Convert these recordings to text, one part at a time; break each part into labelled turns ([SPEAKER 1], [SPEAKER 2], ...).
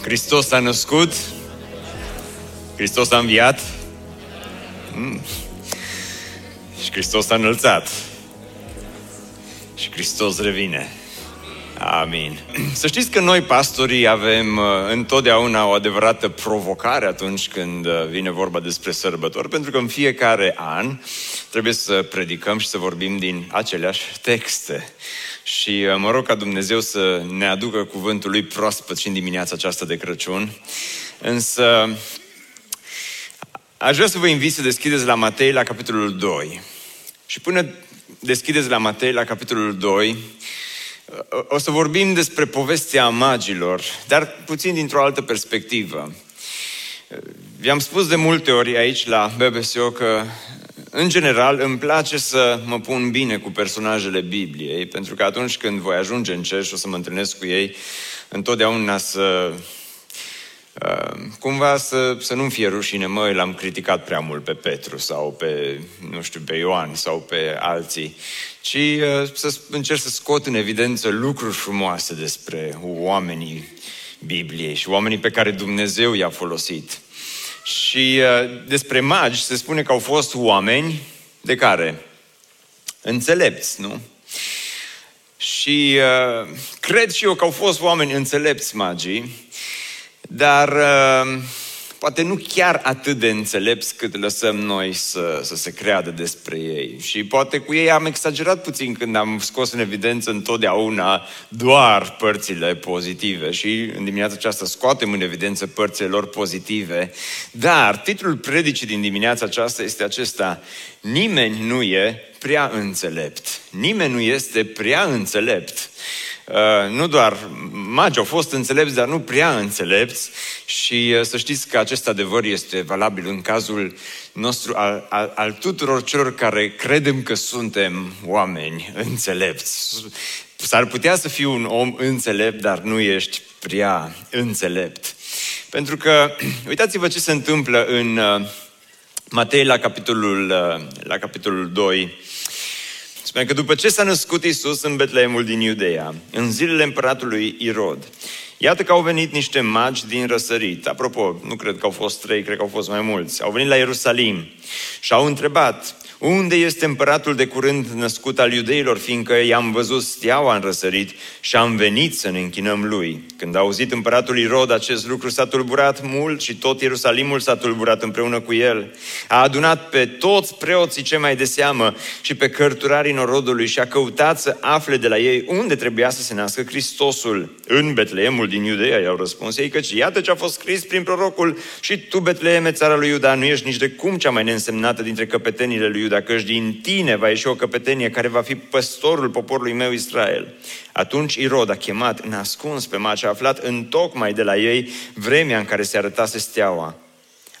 [SPEAKER 1] Hristos a născut, Hristos a înviat mm. și Hristos a înălțat și Hristos revine. Amin. Să știți că noi, pastorii, avem uh, întotdeauna o adevărată provocare atunci când uh, vine vorba despre sărbători, pentru că în fiecare an trebuie să predicăm și să vorbim din aceleași texte. Și uh, mă rog ca Dumnezeu să ne aducă cuvântul lui proaspăt și în dimineața aceasta de Crăciun. Însă, aș vrea să vă invit să deschideți la Matei, la capitolul 2. Și până deschideți la Matei, la capitolul 2, o să vorbim despre povestea magilor, dar puțin dintr-o altă perspectivă. Vi-am spus de multe ori aici la BBSO că, în general, îmi place să mă pun bine cu personajele Bibliei, pentru că atunci când voi ajunge în cerș și o să mă întâlnesc cu ei, întotdeauna să Ehm, cumva să, să nu fie rușine, măi, l-am criticat prea mult pe Petru sau pe, nu știu, pe Ioan sau pe alții, ci uh, să încerc să scot în evidență lucruri frumoase despre oamenii Bibliei și oamenii pe care Dumnezeu i-a folosit. Și uh, despre magi se spune că au fost oameni de care? Înțelepți, nu? Și uh, cred și eu că au fost oameni înțelepți magii, dar uh, poate nu chiar atât de înțelepți cât lăsăm noi să, să se creadă despre ei. Și poate cu ei am exagerat puțin când am scos în evidență întotdeauna doar părțile pozitive și în dimineața aceasta scoatem în evidență părțile lor pozitive. Dar titlul predicii din dimineața aceasta este acesta. Nimeni nu e prea înțelept. Nimeni nu este prea înțelept. Uh, nu doar magi au fost înțelepți, dar nu prea înțelepți și uh, să știți că acest adevăr este valabil în cazul nostru al, al, al tuturor celor care credem că suntem oameni înțelepți. S-ar putea să fii un om înțelept, dar nu ești prea înțelept. Pentru că, uitați-vă ce se întâmplă în uh, Matei la capitolul, la capitolul 2, Spune că după ce s-a născut Isus în Betleemul din Iudeea, în zilele împăratului Irod, iată că au venit niște magi din răsărit. Apropo, nu cred că au fost trei, cred că au fost mai mulți. Au venit la Ierusalim și au întrebat, unde este împăratul de curând născut al iudeilor, fiindcă i-am văzut steaua în răsărit și am venit să ne închinăm lui. Când a auzit împăratul Irod acest lucru, s-a tulburat mult și tot Ierusalimul s-a tulburat împreună cu el. A adunat pe toți preoții ce mai de seamă și pe cărturarii norodului și a căutat să afle de la ei unde trebuia să se nască Hristosul. În Betleemul din Iudeea i-au răspuns ei căci iată ce a fost scris prin prorocul și tu, Betleeme, țara lui Iuda, nu ești nici de cum cea mai neînsemnată dintre căpetenile lui Iuda, căci din tine va ieși o căpetenie care va fi păstorul poporului meu Israel. Atunci Irod a chemat în ascuns pe mace, a aflat în tocmai de la ei vremea în care se arătase steaua.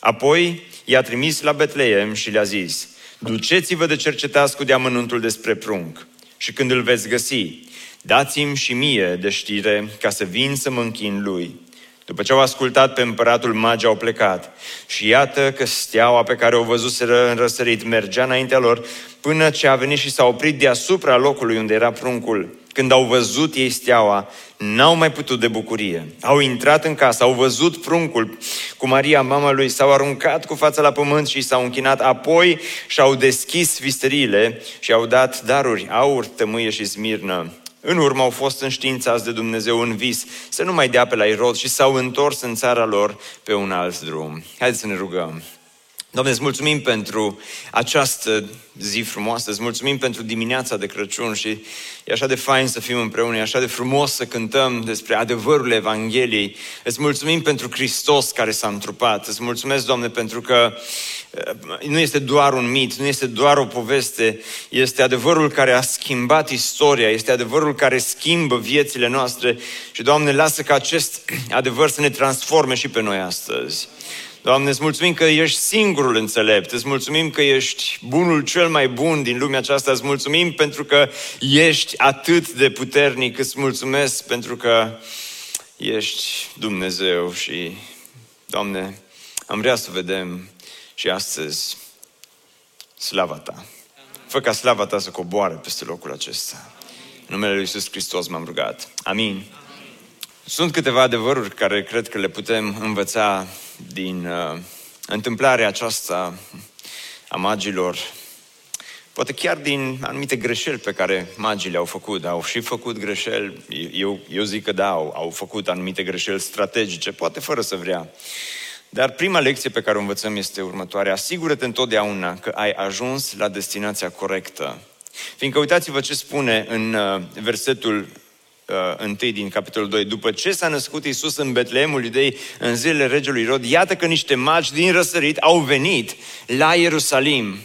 [SPEAKER 1] Apoi i-a trimis la Betleem și le-a zis, duceți-vă de cercetați cu deamănuntul despre prunc și când îl veți găsi, dați-mi și mie de știre ca să vin să mă închin lui. După ce au ascultat pe împăratul, magi au plecat. Și iată că steaua pe care o văzuseră în răsărit mergea înaintea lor până ce a venit și s-a oprit deasupra locului unde era pruncul. Când au văzut ei steaua, n-au mai putut de bucurie. Au intrat în casă, au văzut pruncul cu Maria, mama lui, s-au aruncat cu fața la pământ și s-au închinat. Apoi și-au deschis visteriile și au dat daruri, aur, tămâie și smirnă. În urmă au fost înștiințați de Dumnezeu în vis să nu mai dea pe la Irod și s-au întors în țara lor pe un alt drum. Haideți să ne rugăm. Doamne, îți mulțumim pentru această zi frumoasă, îți mulțumim pentru dimineața de Crăciun și e așa de fain să fim împreună, e așa de frumos să cântăm despre adevărul Evangheliei. Îți mulțumim pentru Hristos care s-a întrupat. Îți mulțumesc, Doamne, pentru că uh, nu este doar un mit, nu este doar o poveste, este adevărul care a schimbat istoria, este adevărul care schimbă viețile noastre și, Doamne, lasă ca acest adevăr să ne transforme și pe noi astăzi. Doamne, îți mulțumim că ești singurul înțelept, îți mulțumim că ești bunul cel mai bun din lumea aceasta, îți mulțumim pentru că ești atât de puternic, îți mulțumesc pentru că ești Dumnezeu și, Doamne, am vrea să vedem și astăzi slava Ta. Fă ca slava Ta să coboare peste locul acesta. În numele Lui Iisus Hristos m-am rugat. Amin. Sunt câteva adevăruri care cred că le putem învăța din uh, întâmplarea aceasta a magilor, poate chiar din anumite greșeli pe care magii le-au făcut. Au și făcut greșeli, eu, eu zic că da, au, au făcut anumite greșeli strategice, poate fără să vrea. Dar prima lecție pe care o învățăm este următoarea. Asigură-te întotdeauna că ai ajuns la destinația corectă. Fiindcă uitați-vă ce spune în uh, versetul uh, 1 din capitolul 2. După ce s-a născut Isus în Betleemul Iudei în zilele regelui Rod, iată că niște magi din răsărit au venit la Ierusalim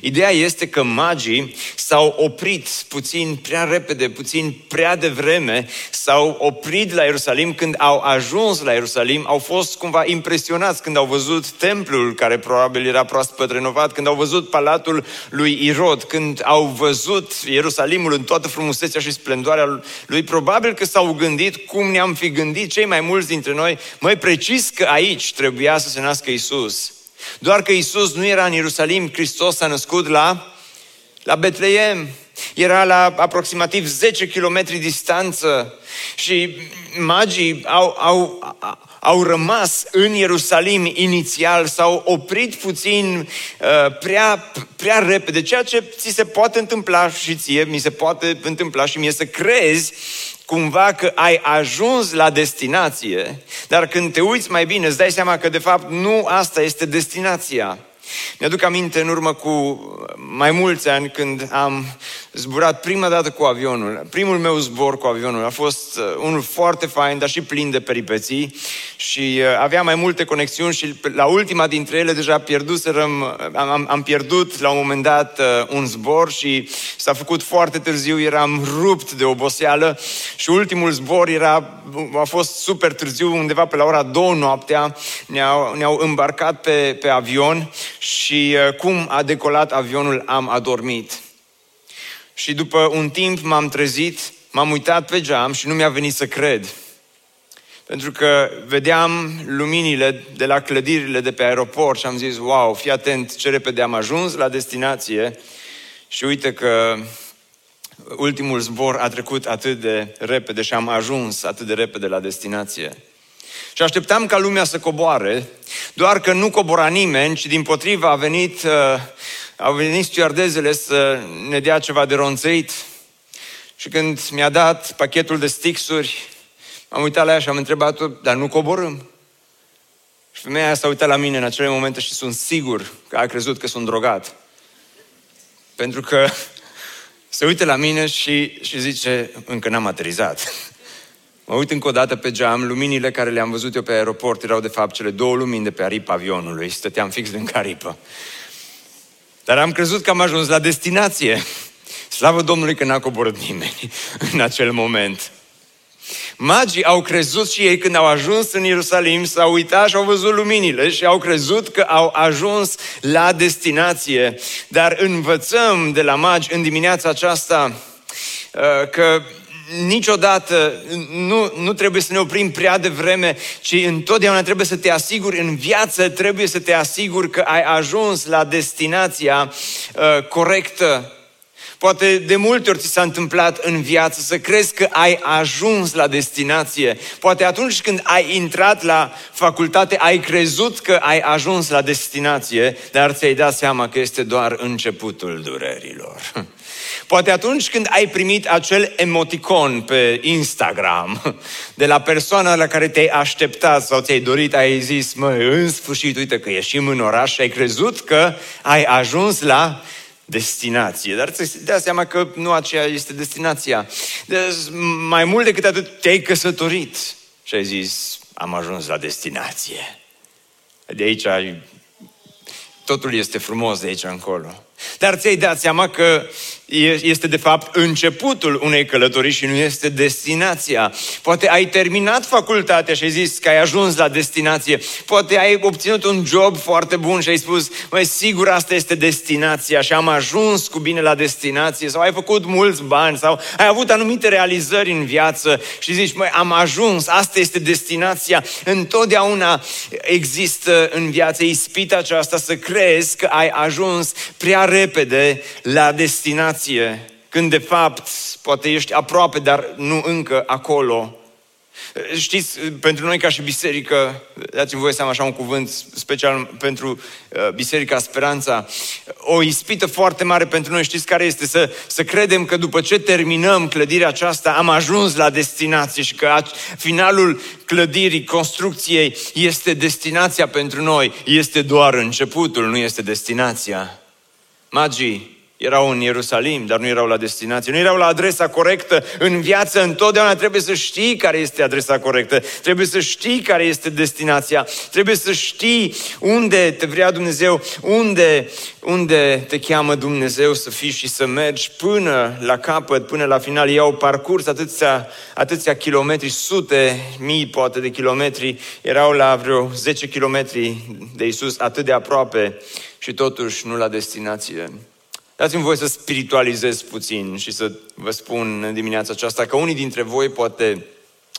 [SPEAKER 1] Ideea este că magii s-au oprit puțin prea repede, puțin prea devreme, s-au oprit la Ierusalim când au ajuns la Ierusalim, au fost cumva impresionați când au văzut templul care probabil era proaspăt renovat, când au văzut palatul lui Irod, când au văzut Ierusalimul în toată frumusețea și splendoarea lui, probabil că s-au gândit cum ne-am fi gândit cei mai mulți dintre noi, mai precis că aici trebuia să se nască Isus. Doar că Isus nu era în Ierusalim, Hristos s-a născut la, la Betleem. Era la aproximativ 10 km distanță și magii au, au, au rămas în Ierusalim inițial, s-au oprit puțin uh, prea, prea repede, ceea ce ți se poate întâmpla și ție, mi se poate întâmpla și mie să crezi cumva că ai ajuns la destinație, dar când te uiți mai bine, îți dai seama că de fapt nu asta este destinația. Mi-aduc aminte în urmă cu mai mulți ani când am zburat prima dată cu avionul. Primul meu zbor cu avionul a fost uh, unul foarte fain, dar și plin de peripeții și uh, avea mai multe conexiuni și la ultima dintre ele deja pierduserăm, uh, am, am pierdut la un moment dat un zbor și s-a făcut foarte târziu, eram rupt de oboseală și ultimul zbor era, a fost super târziu, undeva pe la ora două noaptea, ne-au, ne-au îmbarcat pe, pe avion și cum a decolat avionul am adormit. Și după un timp m-am trezit, m-am uitat pe geam și nu mi-a venit să cred. Pentru că vedeam luminile de la clădirile de pe aeroport și am zis, wow, fii atent ce repede am ajuns la destinație și uite că ultimul zbor a trecut atât de repede și am ajuns atât de repede la destinație. Și așteptam ca lumea să coboare, doar că nu cobora nimeni, ci din potrivă a venit uh, au venit stewardezele să ne dea ceva de ronțăit și când mi-a dat pachetul de stixuri, m-am uitat la ea și am întrebat-o, dar nu coborâm? Și femeia aia s-a uitat la mine în acele momente și sunt sigur că a crezut că sunt drogat. Pentru că se uită la mine și, și zice, încă n-am aterizat. Mă uit încă o dată pe geam, luminile care le-am văzut eu pe aeroport erau de fapt cele două lumini de pe aripa avionului. Stăteam fix din caripă. Dar am crezut că am ajuns la destinație. Slavă Domnului că n-a coborât nimeni în acel moment. Magii au crezut și ei când au ajuns în Ierusalim, s-au uitat și au văzut luminile și au crezut că au ajuns la destinație. Dar învățăm de la magi în dimineața aceasta uh, că niciodată nu, nu trebuie să ne oprim prea devreme, ci întotdeauna trebuie să te asiguri în viață, trebuie să te asiguri că ai ajuns la destinația uh, corectă. Poate de multe ori ți s-a întâmplat în viață să crezi că ai ajuns la destinație. Poate atunci când ai intrat la facultate ai crezut că ai ajuns la destinație, dar ți-ai dat seama că este doar începutul durerilor. Poate atunci când ai primit acel emoticon pe Instagram de la persoana la care te-ai așteptat sau ți-ai dorit, ai zis, mă, în sfârșit, uite că ieșim în oraș și ai crezut că ai ajuns la destinație. Dar ți dea seama că nu aceea este destinația. Deci, mai mult decât atât, te-ai căsătorit și ai zis, am ajuns la destinație. De aici totul este frumos de aici încolo. Dar ți-ai dat seama că este de fapt începutul unei călătorii și nu este destinația. Poate ai terminat facultatea și ai zis că ai ajuns la destinație. Poate ai obținut un job foarte bun și ai spus, mai sigur asta este destinația și am ajuns cu bine la destinație. Sau ai făcut mulți bani sau ai avut anumite realizări în viață și zici, mai am ajuns, asta este destinația. Întotdeauna există în viață ispita aceasta să crezi că ai ajuns prea repede la destinație destinație, când de fapt poate ești aproape, dar nu încă acolo. Știți, pentru noi ca și biserică, dați-mi voie să am așa un cuvânt special pentru uh, Biserica Speranța, o ispită foarte mare pentru noi, știți care este? Să, să credem că după ce terminăm clădirea aceasta am ajuns la destinație și că finalul clădirii, construcției este destinația pentru noi. Este doar începutul, nu este destinația. Magii erau în Ierusalim, dar nu erau la destinație, nu erau la adresa corectă. În viață întotdeauna trebuie să știi care este adresa corectă, trebuie să știi care este destinația, trebuie să știi unde te vrea Dumnezeu, unde, unde te cheamă Dumnezeu să fii și să mergi până la capăt, până la final. Ei au parcurs atâția, atâția kilometri, sute, mii poate de kilometri, erau la vreo 10 kilometri de Isus, atât de aproape și totuși nu la destinație. Dați-mi voie să spiritualizez puțin și să vă spun în dimineața aceasta că unii dintre voi poate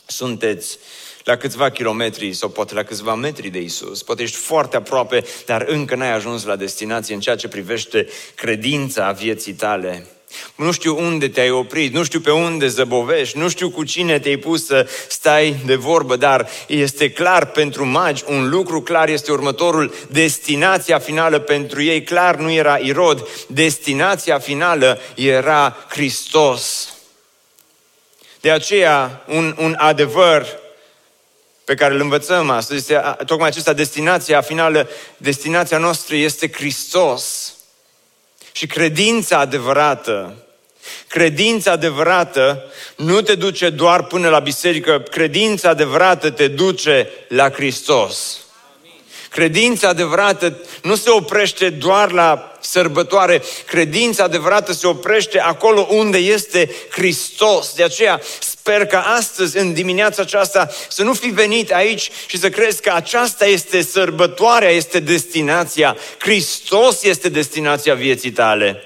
[SPEAKER 1] sunteți la câțiva kilometri sau poate la câțiva metri de Isus. Poate ești foarte aproape, dar încă n-ai ajuns la destinație în ceea ce privește credința vieții tale. Nu știu unde te-ai oprit, nu știu pe unde zăbovești, nu știu cu cine te-ai pus să stai de vorbă, dar este clar pentru magi, un lucru clar este următorul, destinația finală pentru ei clar nu era Irod, destinația finală era Hristos. De aceea, un, un adevăr pe care îl învățăm astăzi este tocmai acesta, destinația finală, destinația noastră este Hristos. Și credința adevărată, credința adevărată nu te duce doar până la biserică, credința adevărată te duce la Hristos. Credința adevărată nu se oprește doar la sărbătoare. Credința adevărată se oprește acolo unde este Hristos. De aceea Sper că astăzi, în dimineața aceasta, să nu fi venit aici și să crezi că aceasta este sărbătoarea, este destinația. Hristos este destinația vieții tale.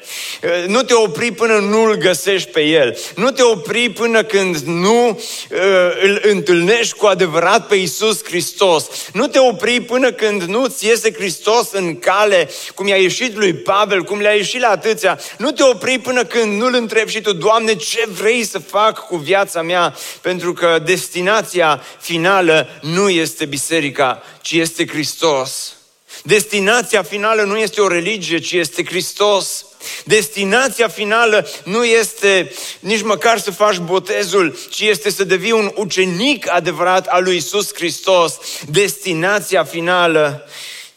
[SPEAKER 1] Nu te opri până nu îl găsești pe El. Nu te opri până când nu uh, îl întâlnești cu adevărat pe Isus Hristos. Nu te opri până când nu ți iese Hristos în cale, cum i-a ieșit lui Pavel, cum le-a ieșit la atâția. Nu te opri până când nu-L întrebi și tu, Doamne, ce vrei să fac cu viața mea, pentru că destinația finală nu este biserica, ci este Hristos. Destinația finală nu este o religie, ci este Hristos. Destinația finală nu este nici măcar să faci botezul, ci este să devii un ucenic adevărat al lui Isus Hristos. Destinația finală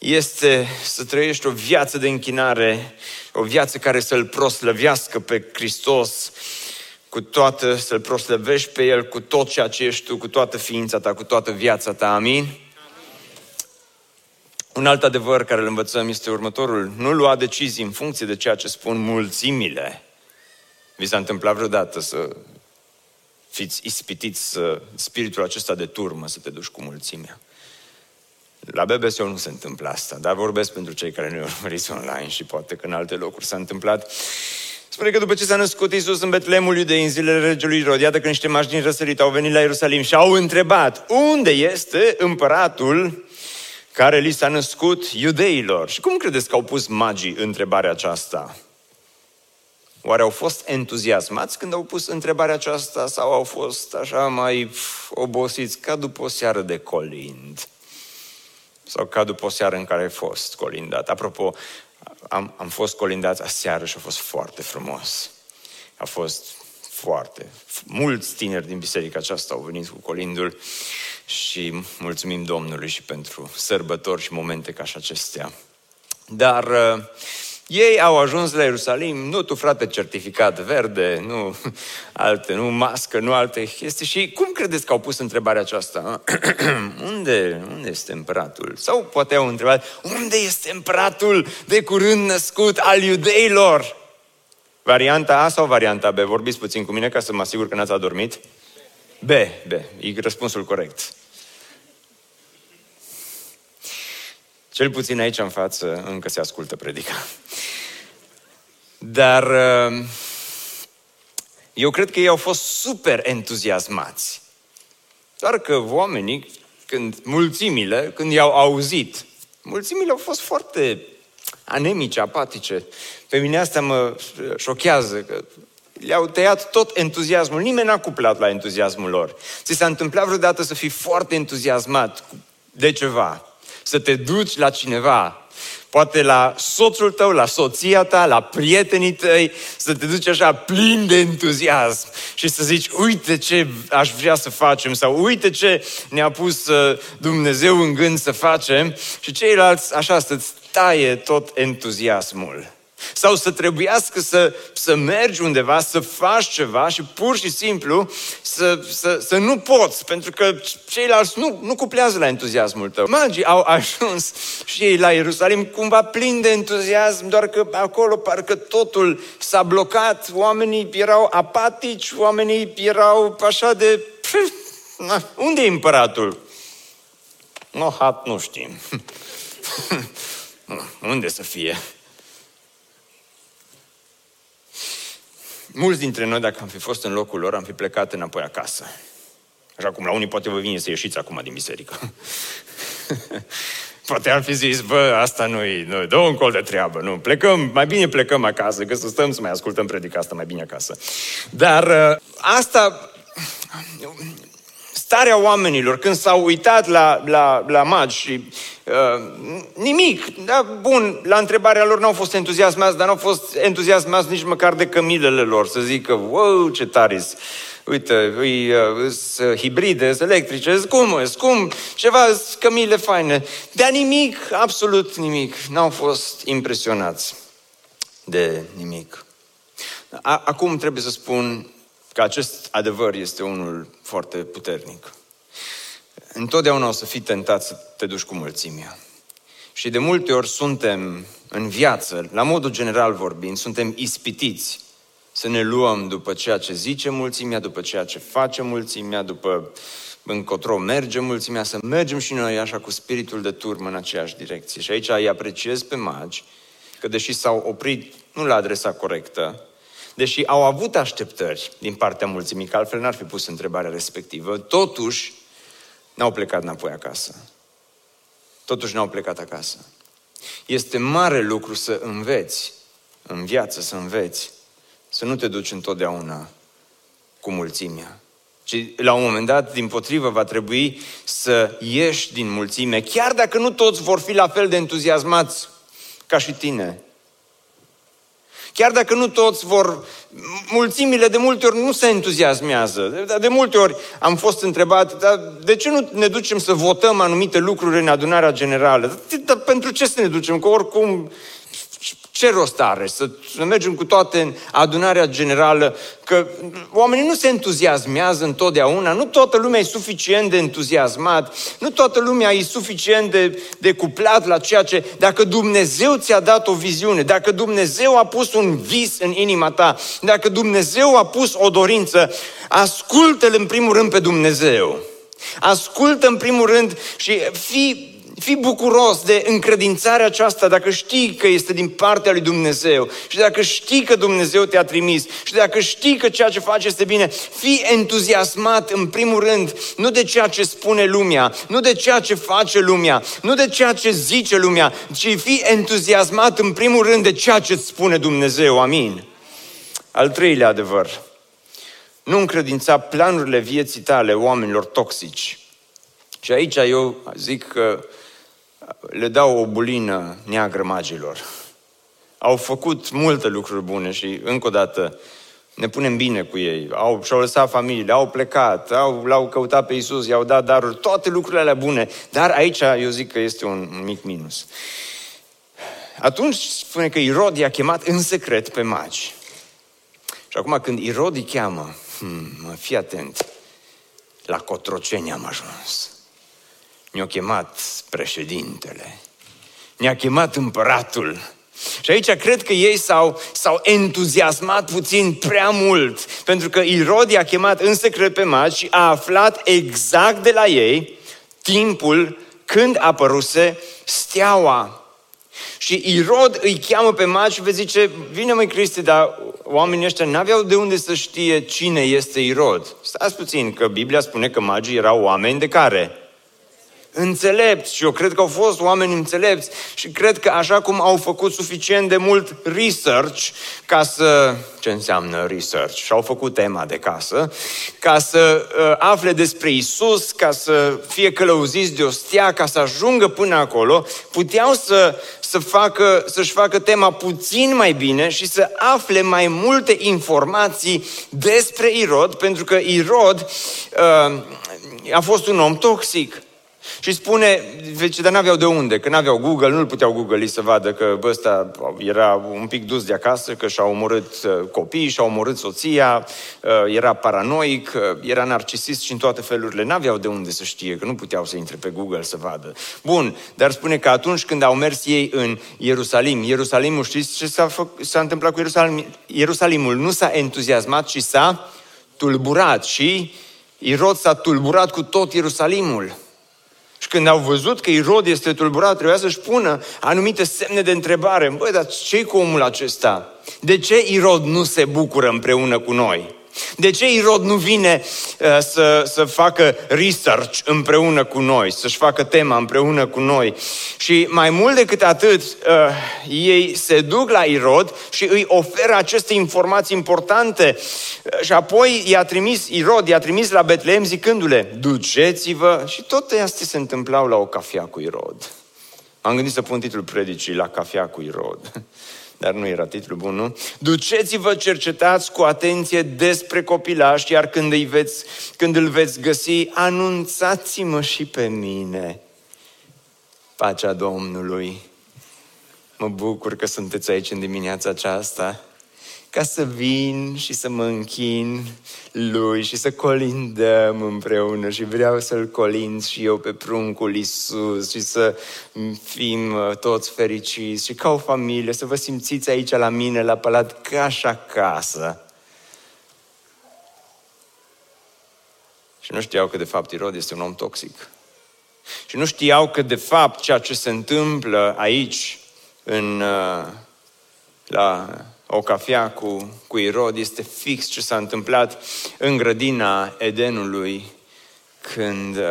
[SPEAKER 1] este să trăiești o viață de închinare, o viață care să-L proslăvească pe Hristos cu toată, să-L proslăvești pe El cu tot ceea ce ești tu, cu toată ființa ta, cu toată viața ta. Amin? Un alt adevăr care îl învățăm este următorul. Nu lua decizii în funcție de ceea ce spun mulțimile. Vi s-a întâmplat vreodată să fiți ispitiți să, spiritul acesta de turmă, să te duci cu mulțimea. La BBSO nu se întâmplă asta, dar vorbesc pentru cei care nu urmăriți online și poate că în alte locuri s-a întâmplat. Spune că după ce s-a născut Iisus în Betlemul Iudei, în zilele regelui Irod, iată că niște mași din răsărit au venit la Ierusalim și au întrebat, unde este împăratul care li s-a născut iudeilor? Și cum credeți că au pus magii întrebarea aceasta? Oare au fost entuziasmați când au pus întrebarea aceasta sau au fost așa mai obosiți ca după o seară de colind? Sau ca după o seară în care ai fost colindat? Apropo, am, am fost colindați aseară și a fost foarte frumos. A fost foarte. Mulți tineri din biserica aceasta au venit cu colindul și mulțumim Domnului și pentru sărbători și momente ca și acestea. Dar uh, ei au ajuns la Ierusalim, nu tu frate certificat verde, nu alte, nu mască, nu alte chestii. Și cum credeți că au pus întrebarea aceasta? unde, unde este împăratul? Sau poate au întrebat, unde este împăratul de curând născut al iudeilor? Varianta A sau varianta B? Vorbiți puțin cu mine ca să mă asigur că n-ați adormit. B, B, e răspunsul corect. Cel puțin aici în față încă se ascultă predica. Dar uh, eu cred că ei au fost super entuziasmați. Doar că oamenii, când mulțimile, când i-au auzit, mulțimile au fost foarte anemice, apatice. Pe mine asta mă șochează, că le-au tăiat tot entuziasmul. Nimeni n-a cuplat la entuziasmul lor. Ți s-a întâmplat vreodată să fii foarte entuziasmat de ceva, să te duci la cineva, poate la soțul tău, la soția ta, la prietenii tăi, să te duci așa plin de entuziasm și să zici, uite ce aș vrea să facem sau uite ce ne-a pus uh, Dumnezeu în gând să facem și ceilalți așa să-ți taie tot entuziasmul. Sau să trebuiască să, să mergi undeva, să faci ceva și pur și simplu să, să, să nu poți, pentru că ceilalți nu, nu cuplează la entuziasmul tău. Magii au ajuns și ei la Ierusalim cumva plin de entuziasm, doar că acolo parcă totul s-a blocat, oamenii erau apatici, oamenii erau așa de... Unde e împăratul? No, hat, nu știm. Unde să fie? Mulți dintre noi, dacă am fi fost în locul lor, am fi plecat înapoi acasă. Așa cum la unii poate vă vine să ieșiți acum din biserică. poate ar fi zis, bă, asta nu-i, nu, dă un col de treabă, nu, plecăm, mai bine plecăm acasă, că să stăm să mai ascultăm predica asta mai bine acasă. Dar uh, asta, starea oamenilor când s-au uitat la, la, la magi și uh, nimic, da, bun, la întrebarea lor n-au fost entuziasmați, dar n-au fost entuziasmați nici măcar de cămilele lor, să zică, wow, ce tare uite, îi, uh, hibride, electrice, cum, cum, ceva, cămile faine. Dar nimic, absolut nimic. N-au fost impresionați de nimic. Acum trebuie să spun că acest adevăr este unul foarte puternic. Întotdeauna o să fii tentat să te duci cu mulțimea. Și de multe ori suntem în viață, la modul general vorbind, suntem ispitiți să ne luăm după ceea ce zice mulțimea, după ceea ce face mulțimea, după încotro merge mulțimea, să mergem și noi așa cu spiritul de turmă în aceeași direcție. Și aici îi apreciez pe magi, că deși s-au oprit nu la adresa corectă, deși au avut așteptări din partea mulțimii, că altfel n-ar fi pus întrebarea respectivă, totuși n-au plecat înapoi acasă. Totuși n-au plecat acasă. Este mare lucru să înveți în viață, să înveți, să nu te duci întotdeauna cu mulțimea. Ci la un moment dat, din potrivă, va trebui să ieși din mulțime, chiar dacă nu toți vor fi la fel de entuziasmați ca și tine. Chiar dacă nu toți vor, mulțimile de multe ori nu se entuziasmează. De multe ori am fost întrebat, dar de ce nu ne ducem să votăm anumite lucruri în adunarea generală? Dar pentru ce să ne ducem? Că oricum ce rost are să, să mergem cu toate în adunarea generală? Că oamenii nu se entuziasmează întotdeauna, nu toată lumea e suficient de entuziasmat, nu toată lumea e suficient de, de cuplat la ceea ce... Dacă Dumnezeu ți-a dat o viziune, dacă Dumnezeu a pus un vis în inima ta, dacă Dumnezeu a pus o dorință, ascultă-L în primul rând pe Dumnezeu. Ascultă în primul rând și fii Fii bucuros de încredințarea aceasta dacă știi că este din partea lui Dumnezeu și dacă știi că Dumnezeu te-a trimis și dacă știi că ceea ce faci este bine, fii entuziasmat în primul rând, nu de ceea ce spune lumea, nu de ceea ce face lumea, nu de ceea ce zice lumea, ci fii entuziasmat în primul rând de ceea ce îți spune Dumnezeu. Amin. Al treilea adevăr. Nu încredința planurile vieții tale oamenilor toxici. Și aici eu zic că le dau o bulină neagră magilor. Au făcut multe lucruri bune și, încă o dată, ne punem bine cu ei, au, și-au lăsat familiile, au plecat, au, l-au căutat pe Isus, i-au dat daruri, toate lucrurile alea bune. Dar aici eu zic că este un, un mic minus. Atunci spune că Irod i-a chemat în secret pe magi. Și acum când Irod îi cheamă, hmm, mă, fii atent, la Cotroceni am ajuns. Ne-a chemat președintele, ne-a chemat împăratul, și aici cred că ei s-au, s-au entuziasmat puțin prea mult, pentru că Irod i-a chemat în secret pe magi și a aflat exact de la ei timpul când apăruse steaua. Și Irod îi cheamă pe magi și vă zice, vine mai Cristi, dar oamenii ăștia n-aveau de unde să știe cine este Irod. Stați puțin, că Biblia spune că magii erau oameni de care? Înțelepți și eu cred că au fost oameni înțelepți și cred că așa cum au făcut suficient de mult research ca să... Ce înseamnă research? Și au făcut tema de casă, ca să uh, afle despre Isus, ca să fie călăuziți de o stea, ca să ajungă până acolo, puteau să, să facă, să-și facă tema puțin mai bine și să afle mai multe informații despre Irod, pentru că Irod uh, a fost un om toxic. Și spune, deci, dar n-aveau de unde, că n-aveau Google, nu-l puteau Google să vadă că bă, ăsta era un pic dus de acasă, că și-a omorât uh, copiii, și-a omorât soția, uh, era paranoic, uh, era narcisist și în toate felurile. N-aveau de unde să știe, că nu puteau să intre pe Google să vadă. Bun, dar spune că atunci când au mers ei în Ierusalim, Ierusalimul, știți ce s-a, fă, s-a întâmplat cu Ierusalim? Ierusalimul nu s-a entuziasmat, ci s-a tulburat și Irod s-a tulburat cu tot Ierusalimul. Și când au văzut că Irod este tulburat, trebuia să-și pună anumite semne de întrebare. Băi, dar ce cu omul acesta? De ce Irod nu se bucură împreună cu noi? De ce Irod nu vine uh, să, să facă research împreună cu noi, să-și facă tema împreună cu noi? Și mai mult decât atât, uh, ei se duc la Irod și îi oferă aceste informații importante. Uh, și apoi i-a trimis, Irod i-a trimis la Betlehem zicându-le, duceți-vă. Și tot astea se întâmplau la o cafea cu Irod. Am gândit să pun titlul predicii la cafea cu Irod dar nu era titlul bun, nu? Duceți-vă, cercetați cu atenție despre copilași, iar când, îi veți, când îl veți găsi, anunțați-mă și pe mine. Pacea Domnului. Mă bucur că sunteți aici în dimineața aceasta ca să vin și să mă închin lui și să colindăm împreună și vreau să-l colind și eu pe pruncul Isus și să fim uh, toți fericiți și ca o familie să vă simțiți aici la mine la palat ca și acasă. Și nu știau că de fapt Irod este un om toxic. Și nu știau că de fapt ceea ce se întâmplă aici în, uh, la o cafea cu, cu Irod este fix ce s-a întâmplat în grădina Edenului când uh,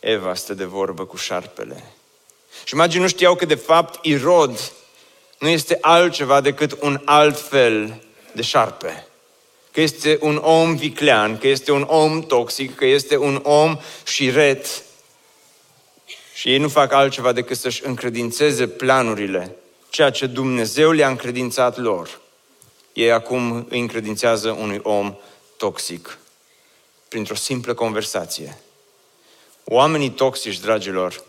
[SPEAKER 1] Eva stă de vorbă cu șarpele. Și magii nu știau că de fapt Irod nu este altceva decât un alt fel de șarpe. Că este un om viclean, că este un om toxic, că este un om șiret. Și ei nu fac altceva decât să-și încredințeze planurile ceea ce Dumnezeu le-a încredințat lor, ei acum îi încredințează unui om toxic printr-o simplă conversație. Oamenii toxici, dragilor,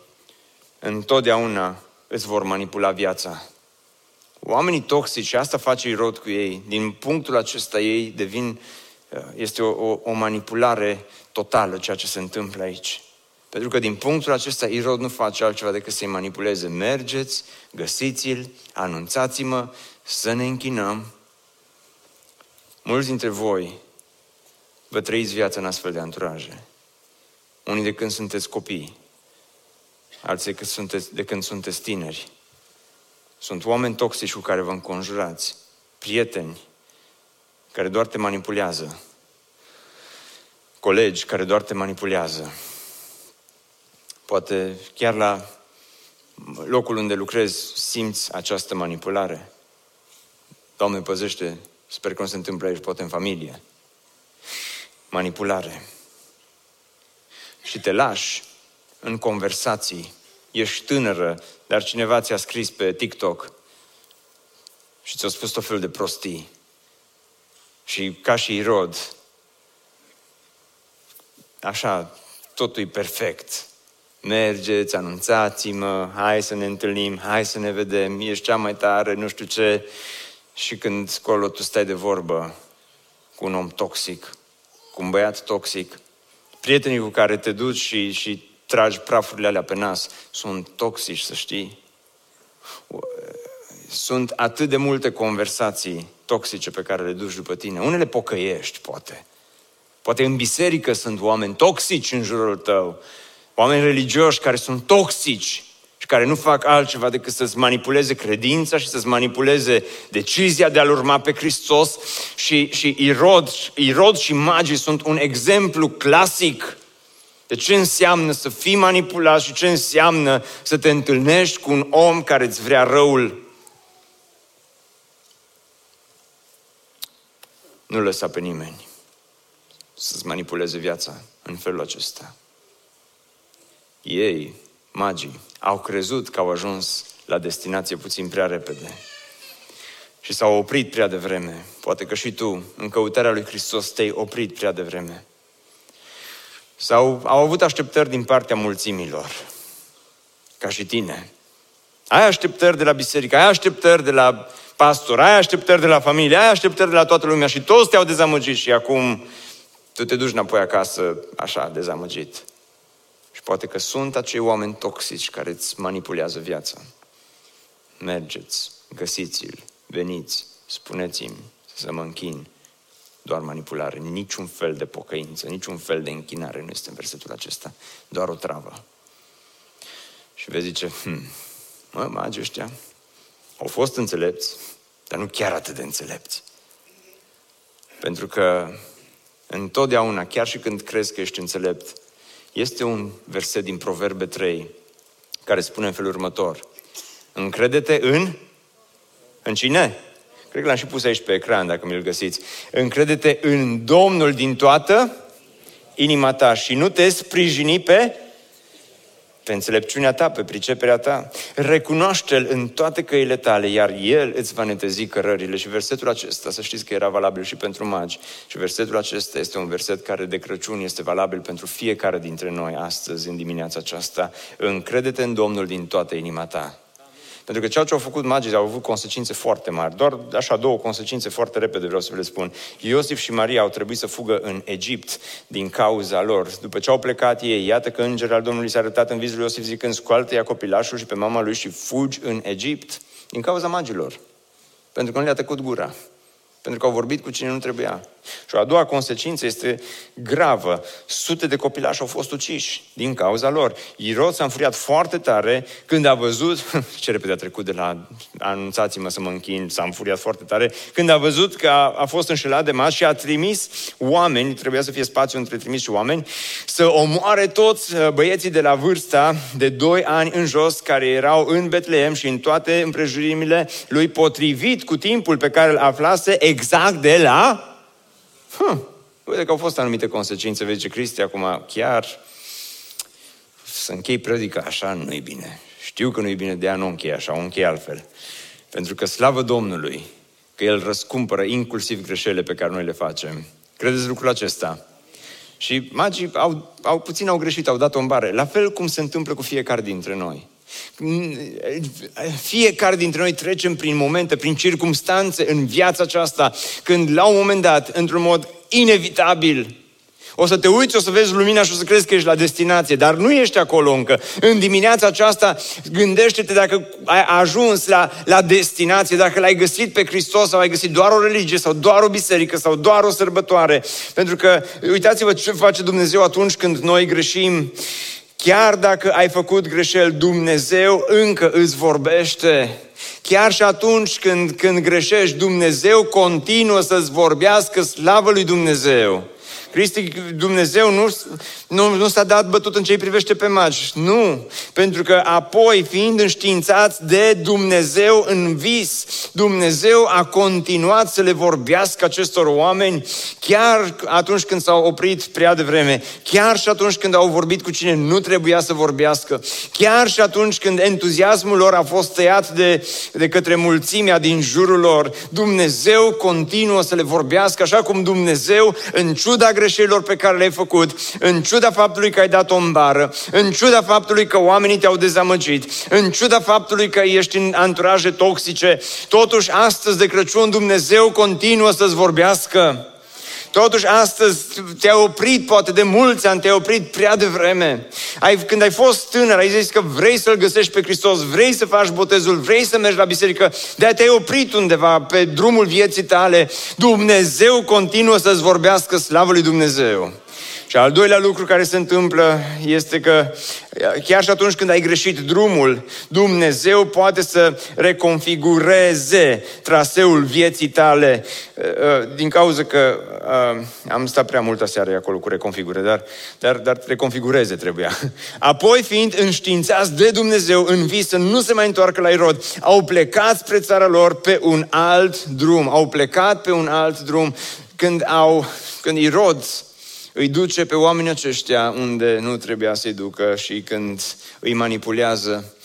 [SPEAKER 1] întotdeauna îți vor manipula viața. Oamenii toxici, și asta face rod cu ei, din punctul acesta ei devin, este o, o, o manipulare totală ceea ce se întâmplă aici. Pentru că din punctul acesta Irod nu face altceva decât să-i manipuleze. Mergeți, găsiți-l, anunțați-mă, să ne închinăm. Mulți dintre voi vă trăiți viața în astfel de anturaje. Unii de când sunteți copii, alții de când sunteți, de când sunteți tineri. Sunt oameni toxici cu care vă înconjurați, prieteni care doar te manipulează, colegi care doar te manipulează, Poate chiar la locul unde lucrezi simți această manipulare. Doamne, păzește, sper că nu se întâmplă aici, poate în familie. Manipulare. Și te lași în conversații. Ești tânără, dar cineva ți-a scris pe TikTok și ți-a spus tot felul de prostii. Și ca și Irod, așa, totul e perfect. Mergeți, anunțați-mă, hai să ne întâlnim, hai să ne vedem, ești cea mai tare, nu știu ce. Și când scolo tu stai de vorbă cu un om toxic, cu un băiat toxic, prietenii cu care te duci și, și tragi prafurile alea pe nas, sunt toxici, să știi. Sunt atât de multe conversații toxice pe care le duci după tine. Unele pocăiești, poate. Poate în biserică sunt oameni toxici în jurul tău. Oameni religioși care sunt toxici și care nu fac altceva decât să-ți manipuleze credința și să-ți manipuleze decizia de a-L urma pe Hristos. Și, și Irod, Irod și magii sunt un exemplu clasic de ce înseamnă să fii manipulat și ce înseamnă să te întâlnești cu un om care îți vrea răul. Nu lăsa pe nimeni să-ți manipuleze viața în felul acesta. Ei, magii, au crezut că au ajuns la destinație puțin prea repede și s-au oprit prea devreme. Poate că și tu, în căutarea lui Hristos, te-ai oprit prea devreme. Sau au avut așteptări din partea mulțimilor, ca și tine. Ai așteptări de la biserică, ai așteptări de la pastor, ai așteptări de la familie, ai așteptări de la toată lumea și toți te-au dezamăgit și acum tu te duci înapoi acasă așa, dezamăgit. Și poate că sunt acei oameni toxici care îți manipulează viața. Mergeți, găsiți-l, veniți, spuneți-mi să mă închin. Doar manipulare, niciun fel de pocăință, niciun fel de închinare nu este în versetul acesta. Doar o travă. Și vezi zice, hm, mă, magii ăștia au fost înțelepți, dar nu chiar atât de înțelepți. Pentru că întotdeauna, chiar și când crezi că ești înțelept, este un verset din Proverbe 3 care spune în felul următor. Încredete în? În cine? Cred că l-am și pus aici pe ecran, dacă mi-l găsiți. Încredete în Domnul din toată inima ta și nu te sprijini pe pe înțelepciunea ta, pe priceperea ta. Recunoaște-L în toate căile tale, iar El îți va netezi cărările. Și versetul acesta, să știți că era valabil și pentru magi. Și versetul acesta este un verset care de Crăciun este valabil pentru fiecare dintre noi astăzi, în dimineața aceasta. Încredete în Domnul din toată inima ta. Pentru că ceea ce au făcut magii au avut consecințe foarte mari. Doar așa două consecințe foarte repede vreau să vă le spun. Iosif și Maria au trebuit să fugă în Egipt din cauza lor. După ce au plecat ei, iată că îngerul al Domnului s-a arătat în vizul Iosif zicând, scoaltă ia copilașul și pe mama lui și fugi în Egipt din cauza magilor. Pentru că nu le-a tăcut gura pentru că au vorbit cu cine nu trebuia. Și a doua consecință este gravă. Sute de copilași au fost uciși din cauza lor. Irod s-a înfuriat foarte tare când a văzut, ce repede a trecut de la anunțați-mă să mă închin, s-a înfuriat foarte tare, când a văzut că a, a fost înșelat de mas și a trimis oameni, trebuia să fie spațiu între trimis și oameni, să omoare toți uh, băieții de la vârsta de 2 ani în jos, care erau în Betlehem și în toate împrejurimile lui potrivit cu timpul pe care îl aflase exact de la... Huh, uite că au fost anumite consecințe. Vezi ce Cristi acum chiar să închei predica așa nu-i bine. Știu că nu-i bine, de a nu închei așa, o închei altfel. Pentru că slavă Domnului că El răscumpără inclusiv greșelile pe care noi le facem. Credeți lucrul acesta? Și magii au, au puțin au greșit, au dat o îmbare. La fel cum se întâmplă cu fiecare dintre noi. Fiecare dintre noi trecem prin momente, prin circumstanțe în viața aceasta, când la un moment dat, într-un mod inevitabil, o să te uiți, o să vezi lumina și o să crezi că ești la destinație, dar nu ești acolo încă. În dimineața aceasta, gândește-te dacă ai ajuns la, la destinație, dacă l-ai găsit pe Hristos sau ai găsit doar o religie sau doar o biserică sau doar o sărbătoare. Pentru că uitați-vă ce face Dumnezeu atunci când noi greșim Chiar dacă ai făcut greșeli, Dumnezeu încă îți vorbește. Chiar și atunci când, când greșești, Dumnezeu continuă să-ți vorbească slavă lui Dumnezeu.
[SPEAKER 2] Cristi, Dumnezeu nu, nu, nu s-a dat bătut în ce privește pe magi. Nu. Pentru că apoi, fiind înștiințați de Dumnezeu în vis, Dumnezeu a continuat să le vorbească acestor oameni chiar atunci când s-au oprit prea devreme, chiar și atunci când au vorbit cu cine nu trebuia să vorbească, chiar și atunci când entuziasmul lor a fost tăiat de, de către mulțimea din jurul lor, Dumnezeu continuă să le vorbească așa cum Dumnezeu, în ciuda greșelilor pe care le-ai făcut, în ciuda faptului că ai dat o bară, în ciuda faptului că oamenii te-au dezamăgit, în ciuda faptului că ești în anturaje toxice, totuși astăzi de Crăciun Dumnezeu continuă să-ți vorbească. Totuși, astăzi te-ai oprit, poate de mulți ani, te-ai oprit prea devreme. Ai, când ai fost tânăr, ai zis că vrei să-L găsești pe Hristos, vrei să faci botezul, vrei să mergi la biserică, de te-ai oprit undeva pe drumul vieții tale. Dumnezeu continuă să-ți vorbească slavă lui Dumnezeu. Și al doilea lucru care se întâmplă este că chiar și atunci când ai greșit drumul, Dumnezeu poate să reconfigureze traseul vieții tale uh, uh, din cauza că uh, am stat prea mult aseară acolo cu reconfigure, dar, dar, dar reconfigureze trebuia. Apoi, fiind înștiințați de Dumnezeu în vis să nu se mai întoarcă la Irod, au plecat spre țara lor pe un alt drum. Au plecat pe un alt drum când au, când Irod îi duce pe oamenii aceștia unde nu trebuia să-i ducă și când îi manipulează.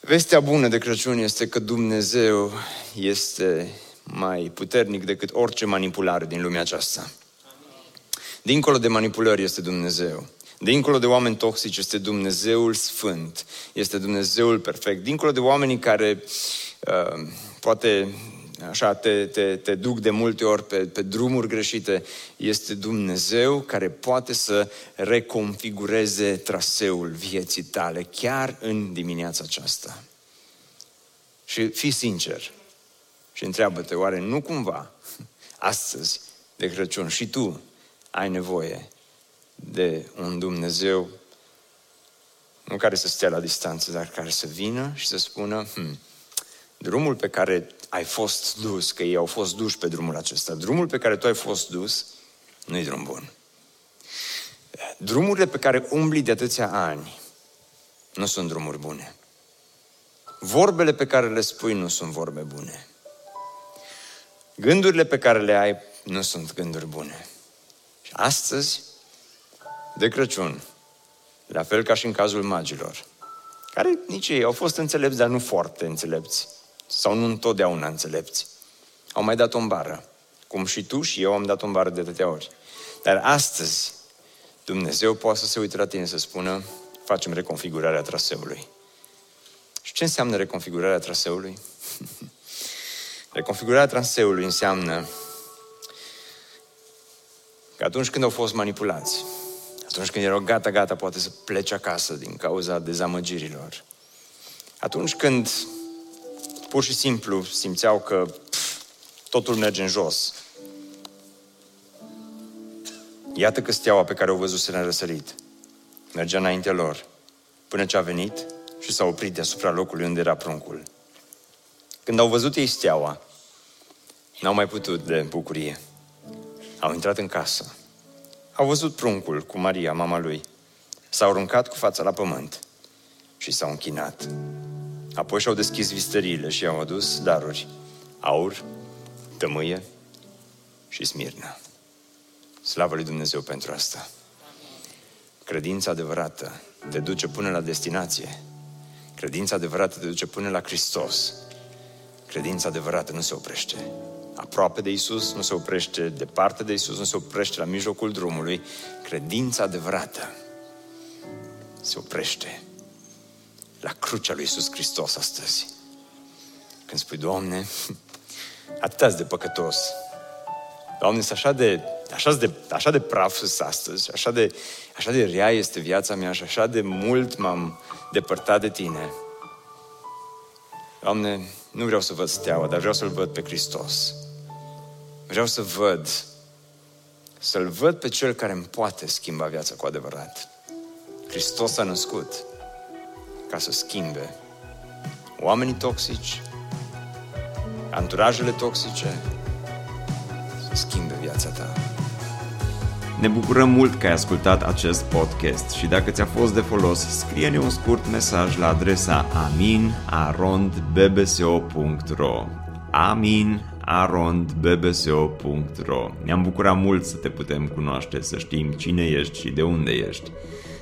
[SPEAKER 2] Vestea bună de Crăciun este că Dumnezeu este mai puternic decât orice manipulare din lumea aceasta. Dincolo de manipulări este Dumnezeu. Dincolo de oameni toxici este Dumnezeul Sfânt, este Dumnezeul perfect. Dincolo de oamenii care uh, poate așa te, te, te duc de multe ori pe, pe drumuri greșite, este Dumnezeu care poate să reconfigureze traseul vieții tale chiar în dimineața aceasta. Și fii sincer și întreabă-te, oare nu cumva astăzi de Crăciun și tu ai nevoie de un Dumnezeu nu care să stea la distanță, dar care să vină și să spună, hm, drumul pe care ai fost dus, că ei au fost duși pe drumul acesta. Drumul pe care tu ai fost dus nu-i drum bun. Drumurile pe care umbli de atâția ani nu sunt drumuri bune. Vorbele pe care le spui nu sunt vorbe bune. Gândurile pe care le ai nu sunt gânduri bune. Și astăzi, de Crăciun, la fel ca și în cazul magilor, care nici ei au fost înțelepți, dar nu foarte înțelepți sau nu întotdeauna înțelepți. Au mai dat o bară, cum și tu și eu am dat o bară de atâtea ori. Dar astăzi, Dumnezeu poate să se uite la tine să spună, facem reconfigurarea traseului. Și ce înseamnă reconfigurarea traseului? reconfigurarea traseului înseamnă că atunci când au fost manipulați, atunci când erau gata, gata, poate să plece acasă din cauza dezamăgirilor, atunci când pur și simplu simțeau că pf, totul merge în jos. Iată că steaua pe care o văzut se răsărit mergea înaintea lor, până ce a venit și s-a oprit deasupra locului unde era pruncul. Când au văzut ei steaua, n-au mai putut de bucurie. Au intrat în casă. Au văzut pruncul cu Maria, mama lui. S-au aruncat cu fața la pământ și s-au închinat. Apoi și-au deschis visteriile și au adus daruri. Aur, tămâie și smirnă. Slavă lui Dumnezeu pentru asta. Credința adevărată te duce până la destinație. Credința adevărată te duce până la Hristos. Credința adevărată nu se oprește. Aproape de Isus, nu se oprește departe de Isus, nu se oprește la mijlocul drumului. Credința adevărată se oprește la crucea lui Iisus Hristos astăzi. Când spui, Doamne, atât de păcătos. Doamne, sunt așa de, așa de, așa de praf astăzi, așa de, așa de rea este viața mea și așa de mult m-am depărtat de Tine. Doamne, nu vreau să văd steaua, dar vreau să-L văd pe Hristos. Vreau să văd, să-L văd pe Cel care îmi poate schimba viața cu adevărat. Hristos a născut ca să schimbe oamenii toxici, anturajele toxice, să schimbe viața ta. Ne bucurăm mult că ai ascultat acest podcast și dacă ți-a fost de folos, scrie-ne un scurt mesaj la adresa aminarondbbso.ro aminarondbbso.ro Ne-am bucurat mult să te putem cunoaște, să știm cine ești și de unde ești.